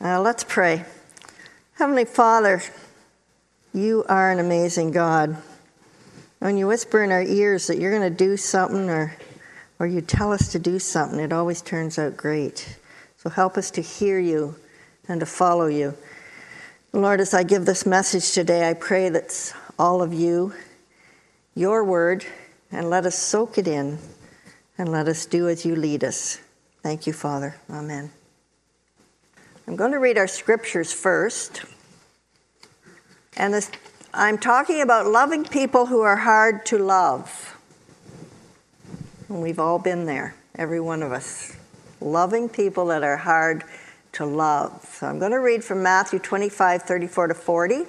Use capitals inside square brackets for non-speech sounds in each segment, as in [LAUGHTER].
Uh, let's pray. Heavenly Father, you are an amazing God. When you whisper in our ears that you're going to do something or, or you tell us to do something, it always turns out great. So help us to hear you and to follow you. Lord, as I give this message today, I pray that all of you, your word, and let us soak it in and let us do as you lead us. Thank you, Father. Amen. I'm going to read our scriptures first. And this, I'm talking about loving people who are hard to love. And we've all been there, every one of us. Loving people that are hard to love. So I'm going to read from Matthew 25, 34 to 40.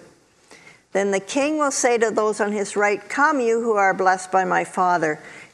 Then the king will say to those on his right, Come, you who are blessed by my Father.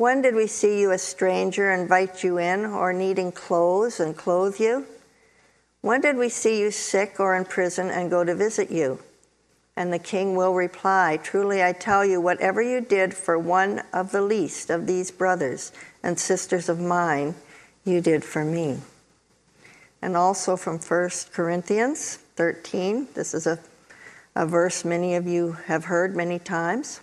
When did we see you a stranger, invite you in, or needing clothes and clothe you? When did we see you sick or in prison and go to visit you? And the king will reply, Truly I tell you, whatever you did for one of the least of these brothers and sisters of mine, you did for me. And also from 1 Corinthians 13, this is a, a verse many of you have heard many times.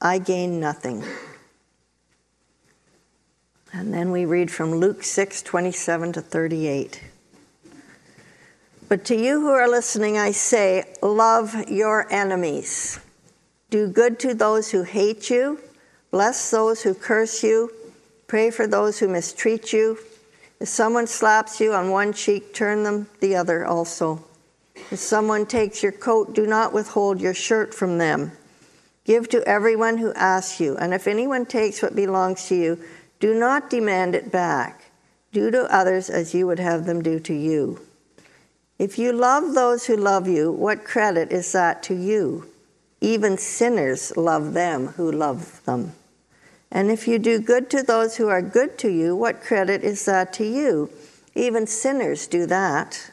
I gain nothing. And then we read from Luke 6 27 to 38. But to you who are listening, I say, love your enemies. Do good to those who hate you. Bless those who curse you. Pray for those who mistreat you. If someone slaps you on one cheek, turn them the other also. If someone takes your coat, do not withhold your shirt from them. Give to everyone who asks you, and if anyone takes what belongs to you, do not demand it back. Do to others as you would have them do to you. If you love those who love you, what credit is that to you? Even sinners love them who love them. And if you do good to those who are good to you, what credit is that to you? Even sinners do that.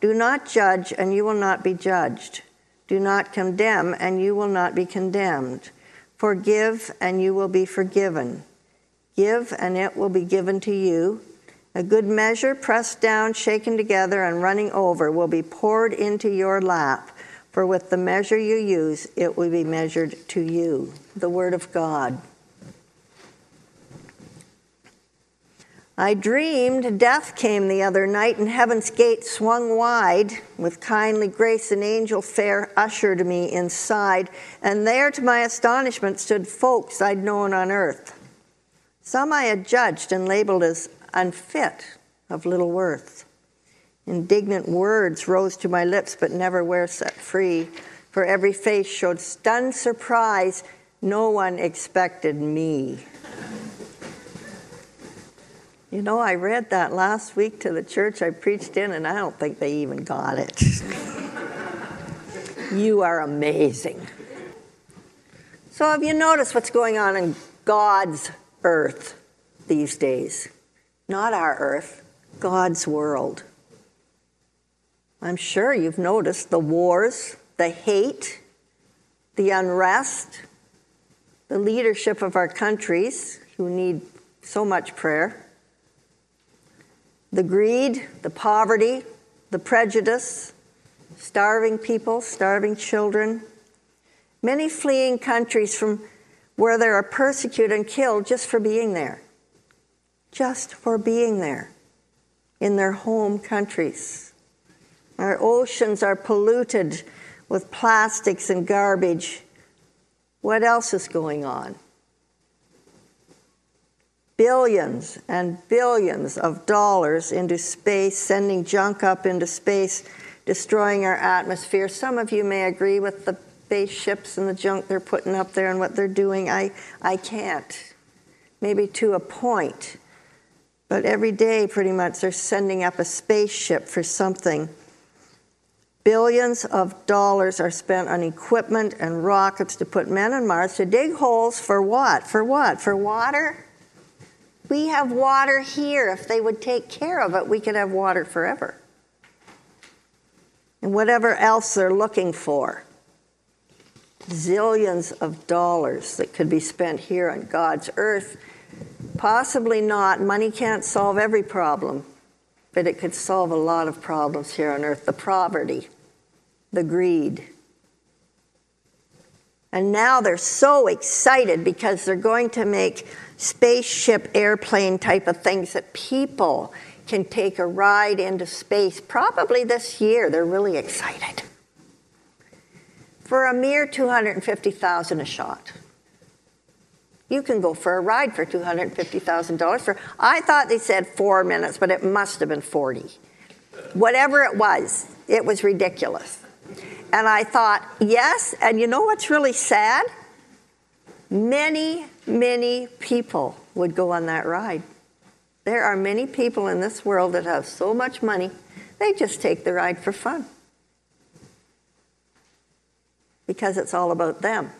Do not judge, and you will not be judged. Do not condemn, and you will not be condemned. Forgive, and you will be forgiven. Give, and it will be given to you. A good measure, pressed down, shaken together, and running over, will be poured into your lap. For with the measure you use, it will be measured to you. The Word of God. I dreamed death came the other night, and heaven's gate swung wide. With kindly grace, an angel fair ushered me inside, and there, to my astonishment, stood folks I'd known on earth. Some I had judged and labeled as unfit, of little worth. Indignant words rose to my lips, but never were set free, for every face showed stunned surprise. No one expected me. You know, I read that last week to the church I preached in, and I don't think they even got it. [LAUGHS] you are amazing. So, have you noticed what's going on in God's earth these days? Not our earth, God's world. I'm sure you've noticed the wars, the hate, the unrest, the leadership of our countries who need so much prayer, the greed, the poverty, the prejudice, starving people, starving children, many fleeing countries from where they are persecuted and killed just for being there, just for being there in their home countries. Our oceans are polluted with plastics and garbage. What else is going on? Billions and billions of dollars into space, sending junk up into space, destroying our atmosphere. Some of you may agree with the spaceships and the junk they're putting up there and what they're doing. I, I can't. Maybe to a point. But every day, pretty much, they're sending up a spaceship for something Billions of dollars are spent on equipment and rockets to put men on Mars to dig holes for what? For what? For water? We have water here. If they would take care of it, we could have water forever. And whatever else they're looking for. Zillions of dollars that could be spent here on God's earth. Possibly not. Money can't solve every problem but it could solve a lot of problems here on earth the poverty, the greed. And now they're so excited because they're going to make spaceship airplane type of things that people can take a ride into space probably this year. They're really excited. For a mere 250,000 a shot you can go for a ride for $250,000 for I thought they said 4 minutes but it must have been 40 whatever it was it was ridiculous and I thought yes and you know what's really sad many many people would go on that ride there are many people in this world that have so much money they just take the ride for fun because it's all about them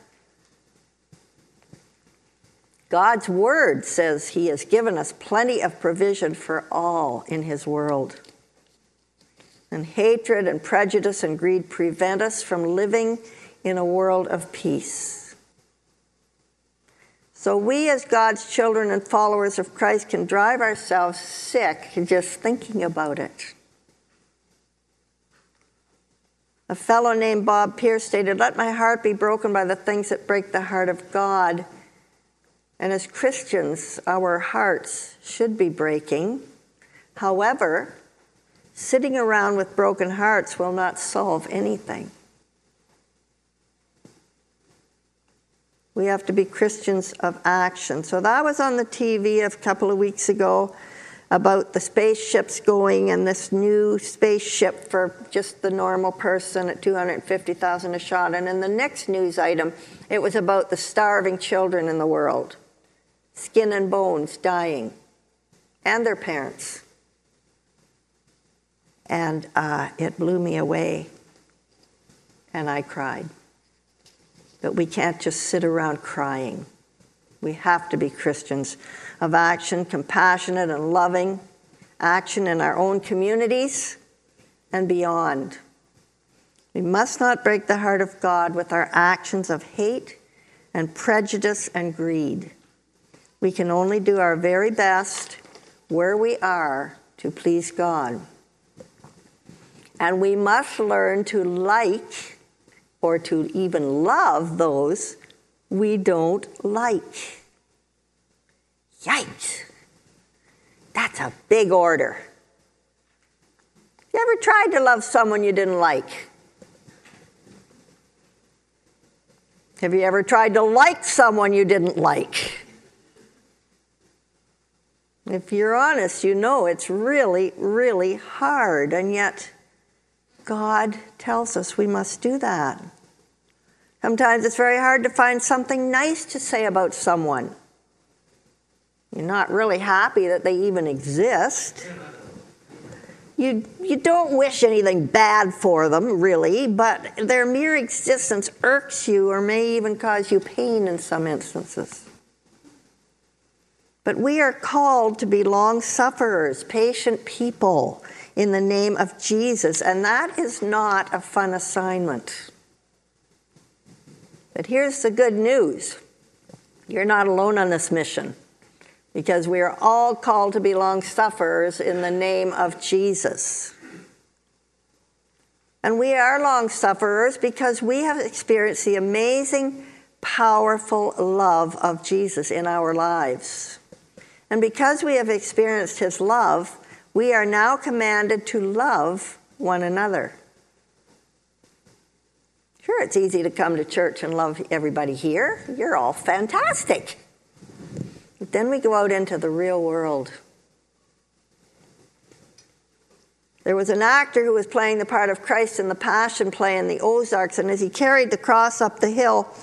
God's word says he has given us plenty of provision for all in his world. And hatred and prejudice and greed prevent us from living in a world of peace. So, we as God's children and followers of Christ can drive ourselves sick just thinking about it. A fellow named Bob Pierce stated, Let my heart be broken by the things that break the heart of God and as Christians, our hearts should be breaking. However, sitting around with broken hearts will not solve anything. We have to be Christians of action. So that was on the TV a couple of weeks ago about the spaceships going and this new spaceship for just the normal person at 250,000 a shot. And in the next news item, it was about the starving children in the world skin and bones dying, and their parents. And uh, it blew me away, and I cried. But we can't just sit around crying. We have to be Christians of action, compassionate and loving, action in our own communities and beyond. We must not break the heart of God with our actions of hate and prejudice and greed. We can only do our very best where we are to please God. And we must learn to like or to even love those we don't like. Yikes! That's a big order. You ever tried to love someone you didn't like? Have you ever tried to like someone you didn't like? If you're honest, you know it's really, really hard, and yet God tells us we must do that. Sometimes it's very hard to find something nice to say about someone. You're not really happy that they even exist. You, you don't wish anything bad for them, really, but their mere existence irks you or may even cause you pain in some instances. But we are called to be long sufferers, patient people, in the name of Jesus. And that is not a fun assignment. But here's the good news you're not alone on this mission because we are all called to be long sufferers in the name of Jesus. And we are long sufferers because we have experienced the amazing, powerful love of Jesus in our lives. And because we have experienced his love, we are now commanded to love one another. Sure, it's easy to come to church and love everybody here. You're all fantastic. But then we go out into the real world. There was an actor who was playing the part of Christ in the Passion play in the Ozarks, and as he carried the cross up the hill,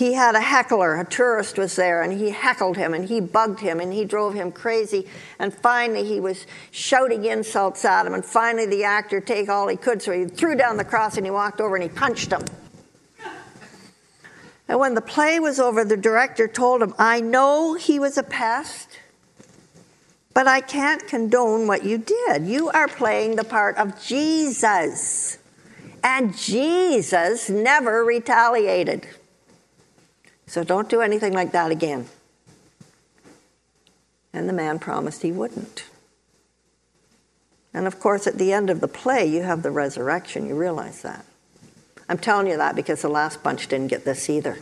he had a heckler. A tourist was there, and he heckled him, and he bugged him, and he drove him crazy. And finally, he was shouting insults at him. And finally, the actor take all he could, so he threw down the cross and he walked over and he punched him. And when the play was over, the director told him, I know he was a pest, but I can't condone what you did. You are playing the part of Jesus. And Jesus never retaliated. So don't do anything like that again. And the man promised he wouldn't. And of course, at the end of the play, you have the resurrection. You realize that. I'm telling you that because the last bunch didn't get this either.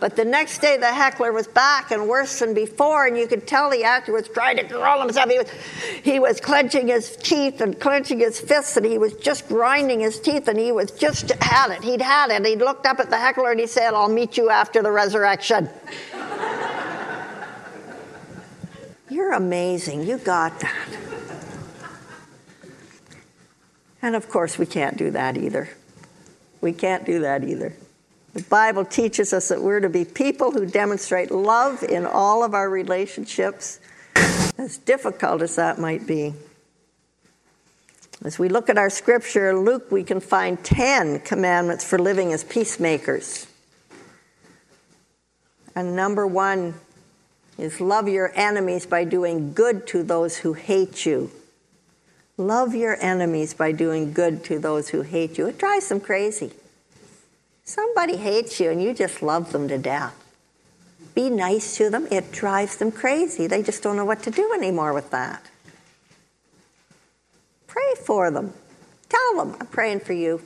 But the next day, the heckler was back and worse than before, and you could tell the actor was trying to control himself. He was, he was clenching his teeth and clenching his fists, and he was just grinding his teeth, and he was just had it. He'd had it. He looked up at the heckler and he said, I'll meet you after the resurrection. [LAUGHS] You're amazing. You got that. And of course, we can't do that either. We can't do that either. The Bible teaches us that we're to be people who demonstrate love in all of our relationships, as difficult as that might be. As we look at our scripture Luke, we can find 10 commandments for living as peacemakers. And number one is love your enemies by doing good to those who hate you. Love your enemies by doing good to those who hate you. It drives them crazy. Somebody hates you and you just love them to death. Be nice to them. It drives them crazy. They just don't know what to do anymore with that. Pray for them. Tell them, I'm praying for you.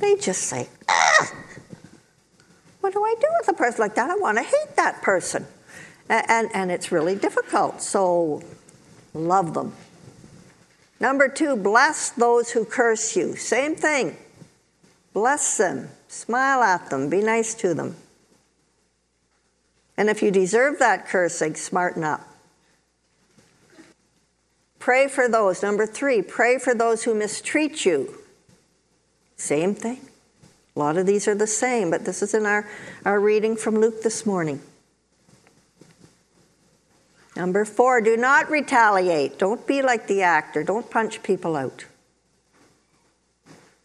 They just say, ah, what do I do with a person like that? I want to hate that person. And, and, and it's really difficult. So love them. Number two, bless those who curse you. Same thing. Bless them, smile at them, be nice to them. And if you deserve that cursing, smarten up. Pray for those. Number three, pray for those who mistreat you. Same thing. A lot of these are the same, but this is in our, our reading from Luke this morning. Number four, do not retaliate. Don't be like the actor. Don't punch people out.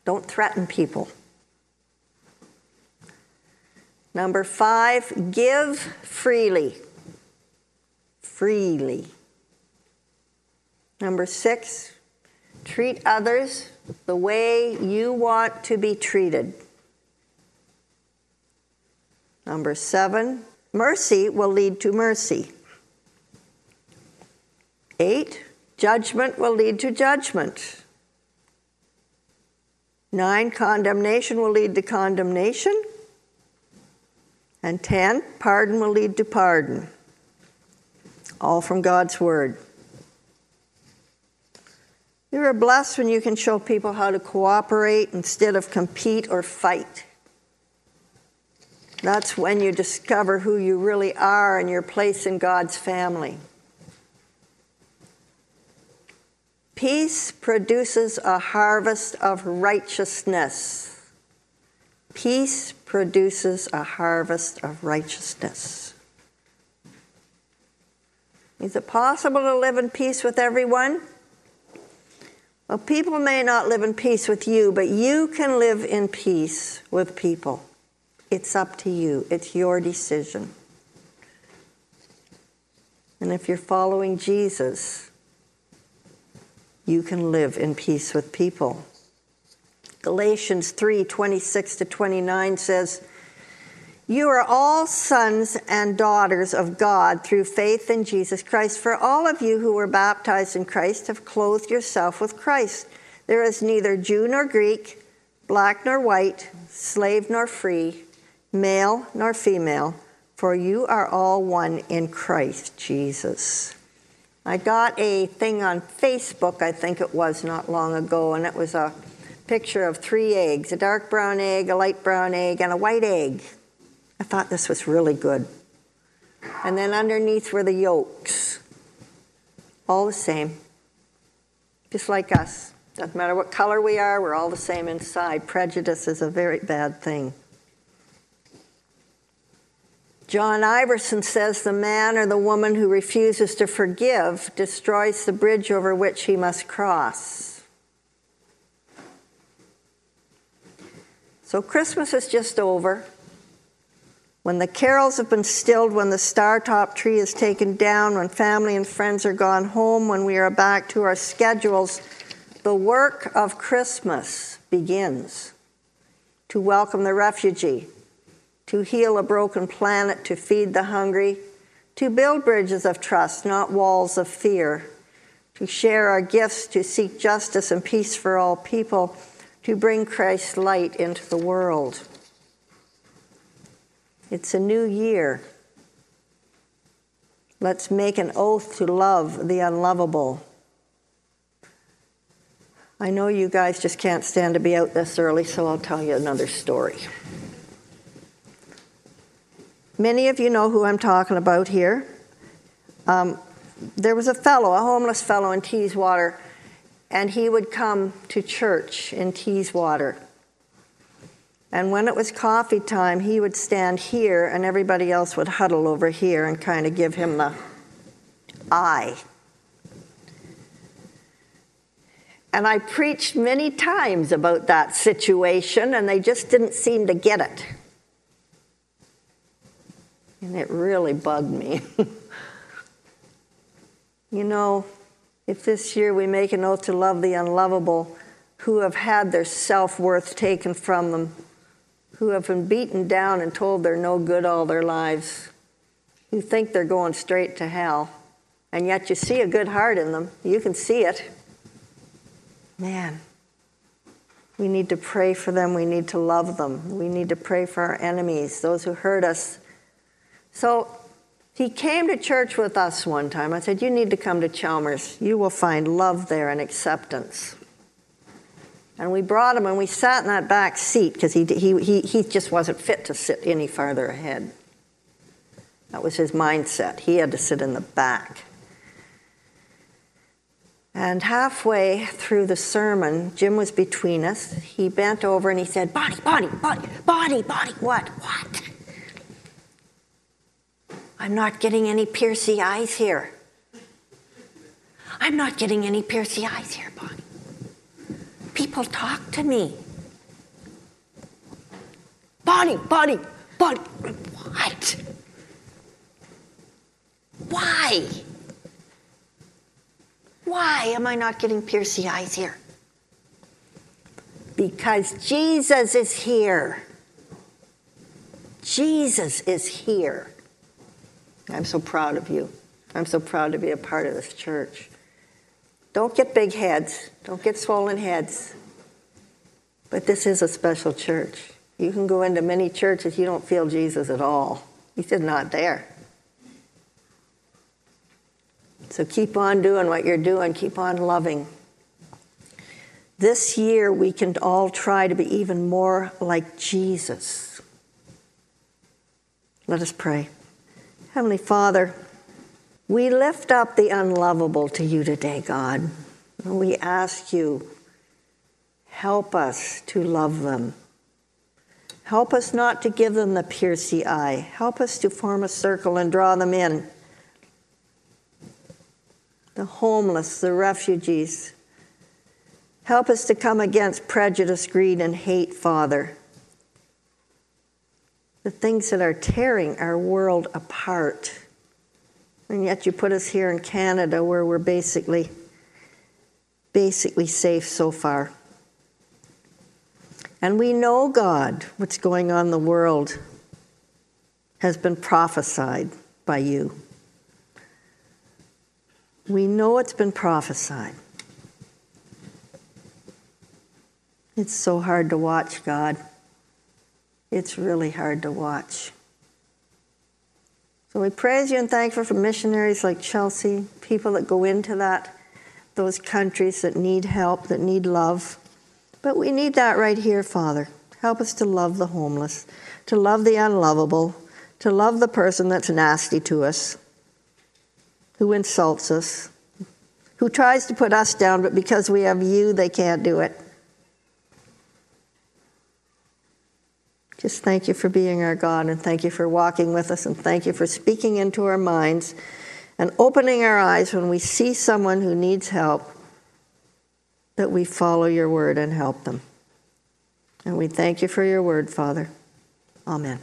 Don't threaten people. Number five, give freely. Freely. Number six, treat others the way you want to be treated. Number seven, mercy will lead to mercy. Eight, judgment will lead to judgment. Nine, condemnation will lead to condemnation. And ten, pardon will lead to pardon. All from God's Word. You are blessed when you can show people how to cooperate instead of compete or fight. That's when you discover who you really are and your place in God's family. Peace produces a harvest of righteousness. Peace produces a harvest of righteousness. Is it possible to live in peace with everyone? Well, people may not live in peace with you, but you can live in peace with people. It's up to you, it's your decision. And if you're following Jesus, you can live in peace with people. Galatians 3 26 to 29 says, You are all sons and daughters of God through faith in Jesus Christ. For all of you who were baptized in Christ have clothed yourself with Christ. There is neither Jew nor Greek, black nor white, slave nor free, male nor female, for you are all one in Christ Jesus. I got a thing on Facebook, I think it was not long ago, and it was a picture of three eggs a dark brown egg, a light brown egg, and a white egg. I thought this was really good. And then underneath were the yolks. All the same. Just like us. Doesn't matter what color we are, we're all the same inside. Prejudice is a very bad thing. John Iverson says the man or the woman who refuses to forgive destroys the bridge over which he must cross. So Christmas is just over. When the carols have been stilled, when the star top tree is taken down, when family and friends are gone home, when we are back to our schedules, the work of Christmas begins to welcome the refugee, to heal a broken planet, to feed the hungry, to build bridges of trust, not walls of fear, to share our gifts, to seek justice and peace for all people to bring Christ's light into the world. It's a new year. Let's make an oath to love the unlovable. I know you guys just can't stand to be out this early, so I'll tell you another story. Many of you know who I'm talking about here. Um, there was a fellow, a homeless fellow in Teeswater and he would come to church in Teeswater. And when it was coffee time, he would stand here, and everybody else would huddle over here and kind of give him the eye. And I preached many times about that situation, and they just didn't seem to get it. And it really bugged me. [LAUGHS] you know, if this year we make an oath to love the unlovable who have had their self worth taken from them, who have been beaten down and told they're no good all their lives, who think they're going straight to hell, and yet you see a good heart in them, you can see it. Man, we need to pray for them. We need to love them. We need to pray for our enemies, those who hurt us. So he came to church with us one time. I said, You need to come to Chalmers. You will find love there and acceptance. And we brought him and we sat in that back seat because he, he, he, he just wasn't fit to sit any farther ahead. That was his mindset. He had to sit in the back. And halfway through the sermon, Jim was between us. He bent over and he said, Body, body, body, body, body, what? What? I'm not getting any piercy eyes here. I'm not getting any piercy eyes here, Bonnie. People talk to me. Bonnie, Bonnie, Bonnie, what? Why? Why am I not getting piercy eyes here? Because Jesus is here. Jesus is here. I'm so proud of you. I'm so proud to be a part of this church. Don't get big heads, don't get swollen heads. But this is a special church. You can go into many churches, you don't feel Jesus at all. He's just not there. So keep on doing what you're doing, keep on loving. This year, we can all try to be even more like Jesus. Let us pray. Heavenly Father, we lift up the unlovable to you today, God. We ask you, help us to love them. Help us not to give them the piercy eye. Help us to form a circle and draw them in. The homeless, the refugees. Help us to come against prejudice, greed, and hate, Father the things that are tearing our world apart. And yet you put us here in Canada where we're basically basically safe so far. And we know, God, what's going on in the world has been prophesied by you. We know it's been prophesied. It's so hard to watch, God. It's really hard to watch. So we praise you and thank you for missionaries like Chelsea, people that go into that, those countries that need help, that need love. But we need that right here, Father. Help us to love the homeless, to love the unlovable, to love the person that's nasty to us, who insults us, who tries to put us down, but because we have you, they can't do it. Just thank you for being our God, and thank you for walking with us, and thank you for speaking into our minds and opening our eyes when we see someone who needs help, that we follow your word and help them. And we thank you for your word, Father. Amen.